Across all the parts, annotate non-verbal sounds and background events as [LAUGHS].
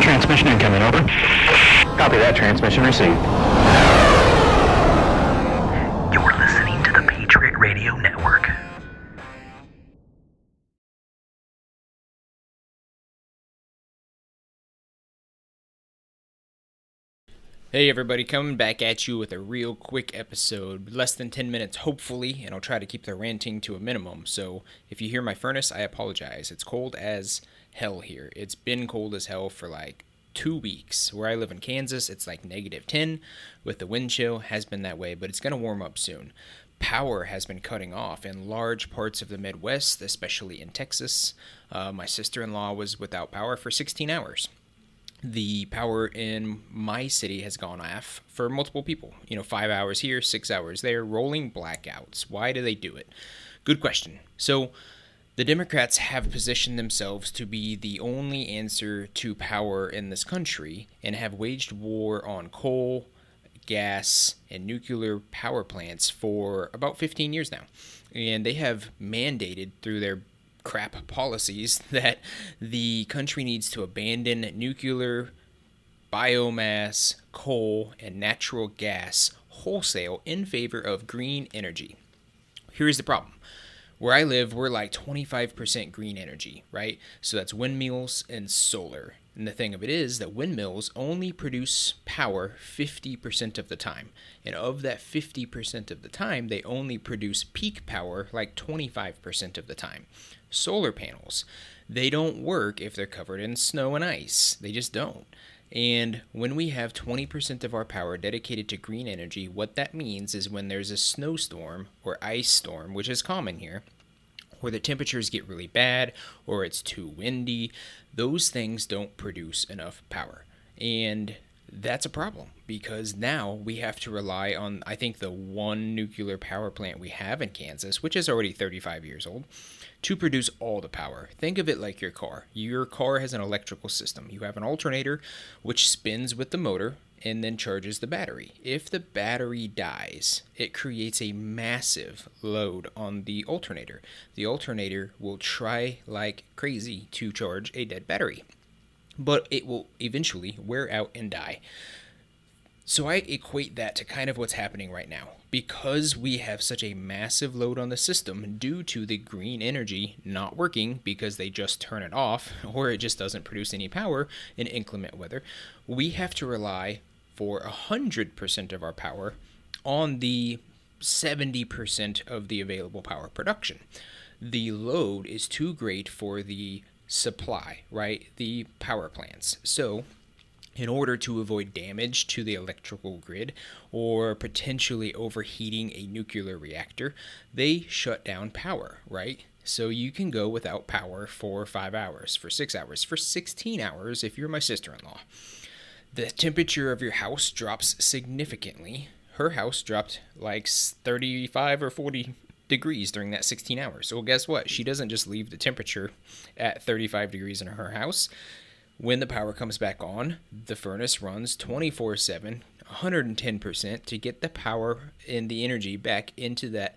Transmission incoming, over. Copy that, transmission received. Hey everybody, coming back at you with a real quick episode, less than 10 minutes hopefully, and I'll try to keep the ranting to a minimum. So if you hear my furnace, I apologize. It's cold as hell here. It's been cold as hell for like two weeks. Where I live in Kansas, it's like negative 10 with the wind chill, has been that way, but it's going to warm up soon. Power has been cutting off in large parts of the Midwest, especially in Texas. Uh, my sister in law was without power for 16 hours the power in my city has gone off for multiple people. You know, five hours here, six hours there, rolling blackouts. Why do they do it? Good question. So, the Democrats have positioned themselves to be the only answer to power in this country and have waged war on coal, gas, and nuclear power plants for about 15 years now. And they have mandated through their crap policies [LAUGHS] that the country needs to abandon nuclear, biomass, coal, and natural gas wholesale in favor of green energy. Here's the problem. Where I live, we're like 25% green energy, right? So that's windmills and solar. And the thing of it is that windmills only produce power 50% of the time. And of that 50% of the time, they only produce peak power like 25% of the time. Solar panels, they don't work if they're covered in snow and ice. They just don't. And when we have 20% of our power dedicated to green energy, what that means is when there's a snowstorm or ice storm, which is common here, where the temperatures get really bad or it's too windy, those things don't produce enough power. And that's a problem because now we have to rely on, I think, the one nuclear power plant we have in Kansas, which is already 35 years old, to produce all the power. Think of it like your car. Your car has an electrical system. You have an alternator which spins with the motor and then charges the battery. If the battery dies, it creates a massive load on the alternator. The alternator will try like crazy to charge a dead battery, but it will eventually wear out and die. So I equate that to kind of what's happening right now. Because we have such a massive load on the system due to the green energy not working because they just turn it off [LAUGHS] or it just doesn't produce any power in inclement weather, we have to rely for 100% of our power on the 70% of the available power production. The load is too great for the supply, right? The power plants. So in order to avoid damage to the electrical grid or potentially overheating a nuclear reactor, they shut down power, right? So you can go without power for five hours, for six hours, for 16 hours if you're my sister in law. The temperature of your house drops significantly. Her house dropped like 35 or 40 degrees during that 16 hours. So, guess what? She doesn't just leave the temperature at 35 degrees in her house. When the power comes back on, the furnace runs 24 7, 110% to get the power and the energy back into that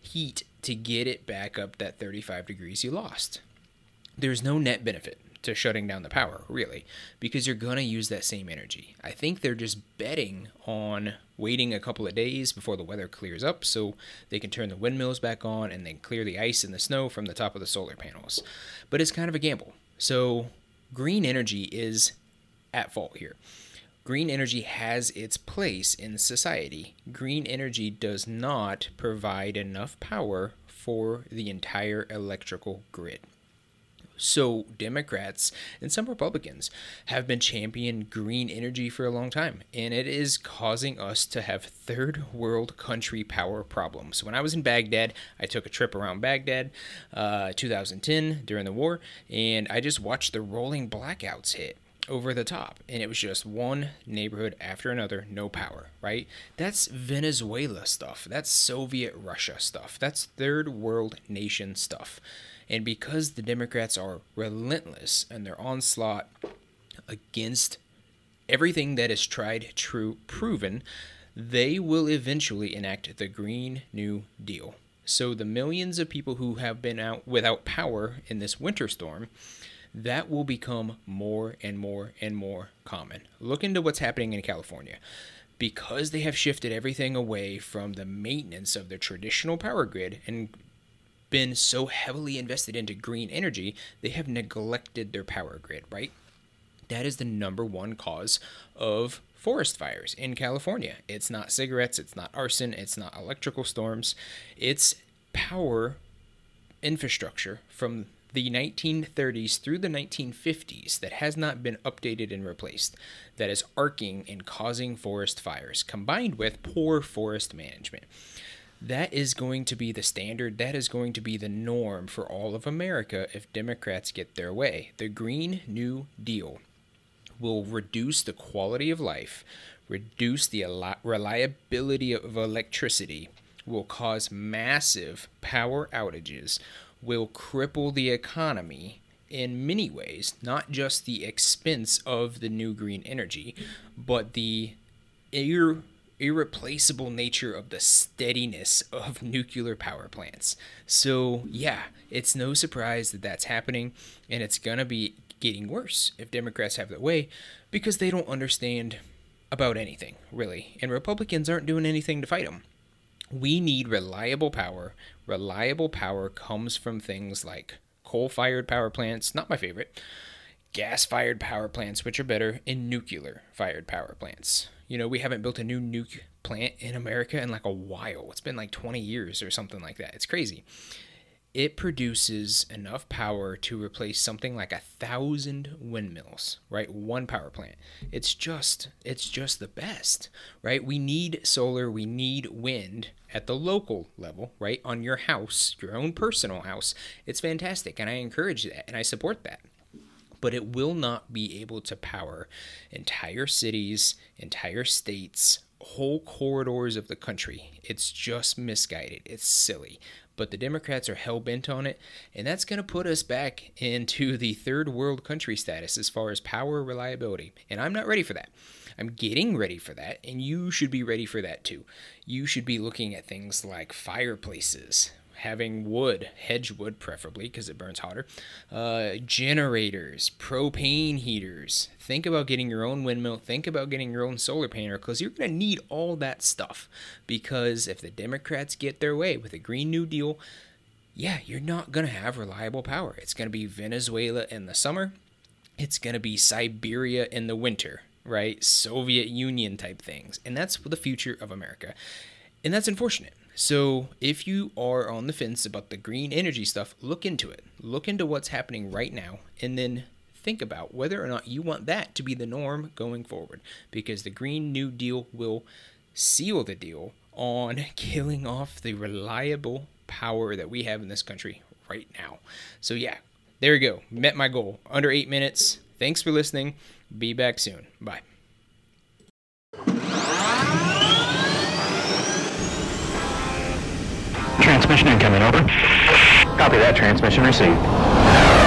heat to get it back up that 35 degrees you lost. There's no net benefit to shutting down the power, really, because you're going to use that same energy. I think they're just betting on waiting a couple of days before the weather clears up so they can turn the windmills back on and then clear the ice and the snow from the top of the solar panels. But it's kind of a gamble. So green energy is at fault here. Green energy has its place in society. Green energy does not provide enough power for the entire electrical grid. So, Democrats and some Republicans have been championing green energy for a long time, and it is causing us to have third world country power problems. When I was in Baghdad, I took a trip around Baghdad, uh, 2010 during the war, and I just watched the rolling blackouts hit over the top and it was just one neighborhood after another no power right? That's venezuela stuff. That's soviet russia stuff. That's third world nation stuff and because the Democrats are relentless in their onslaught against everything that is tried, true, proven, they will eventually enact the Green New Deal. So the millions of people who have been out without power in this winter storm, that will become more and more and more common. Look into what's happening in California. Because they have shifted everything away from the maintenance of their traditional power grid and been so heavily invested into green energy, they have neglected their power grid, right? That is the number one cause of forest fires in California. It's not cigarettes, it's not arson, it's not electrical storms, it's power infrastructure from the 1930s through the 1950s that has not been updated and replaced, that is arcing and causing forest fires, combined with poor forest management. That is going to be the standard. That is going to be the norm for all of America if Democrats get their way. The Green New Deal will reduce the quality of life, reduce the reliability of electricity, will cause massive power outages, will cripple the economy in many ways, not just the expense of the new green energy, but the ir- irreplaceable nature of the steadiness of nuclear power plants. So, yeah, it's no surprise that that's happening, and it's going to be getting worse if Democrats have their way because they don't understand about anything, really. And Republicans aren't doing anything to fight them. We need reliable power. Reliable power comes from things like coal fired power plants, not my favorite, gas fired power plants, which are better, and nuclear fired power plants. You know, we haven't built a new nuke plant in America in like a while. It's been like 20 years or something like that. It's crazy. It produces enough power to replace something like a thousand windmills right? One power plant. It's just it's just the best right? We need solar we need wind at the local level right? On your house your own personal house. It's fantastic and i encourage that and i support that but it will not be able to power entire cities entire states whole corridors of the country. It's just misguided. It's silly but the Democrats are hell bent on it, and that's going to put us back into the third world country status as far as power reliability. And I'm not ready for that. I'm getting ready for that, and you should be ready for that too. You should be looking at things like fireplaces, having wood, hedge wood preferably because it burns hotter, uh, generators, propane heaters. Think about getting your own windmill. Think about getting your own solar panel because you're going to need all that stuff. Because if the Democrats get their way with a Green New Deal, yeah, you're not going to have reliable power. It's going to be Venezuela in the summer, it's going to be Siberia in the winter, right? Soviet Union type things. And that's the future of America. And that's unfortunate so, if you are on the fence about the green energy stuff, look into it. Look into what's happening right now and then think about whether or not you want that to be the norm going forward because the Green New Deal will seal the deal on [LAUGHS] killing off the reliable power that we have in this country right now. So, yeah, there you go. Met my goal. Under eight minutes. Thanks for listening. Be back soon. Bye. Transmission incoming, over. Copy that, transmission received.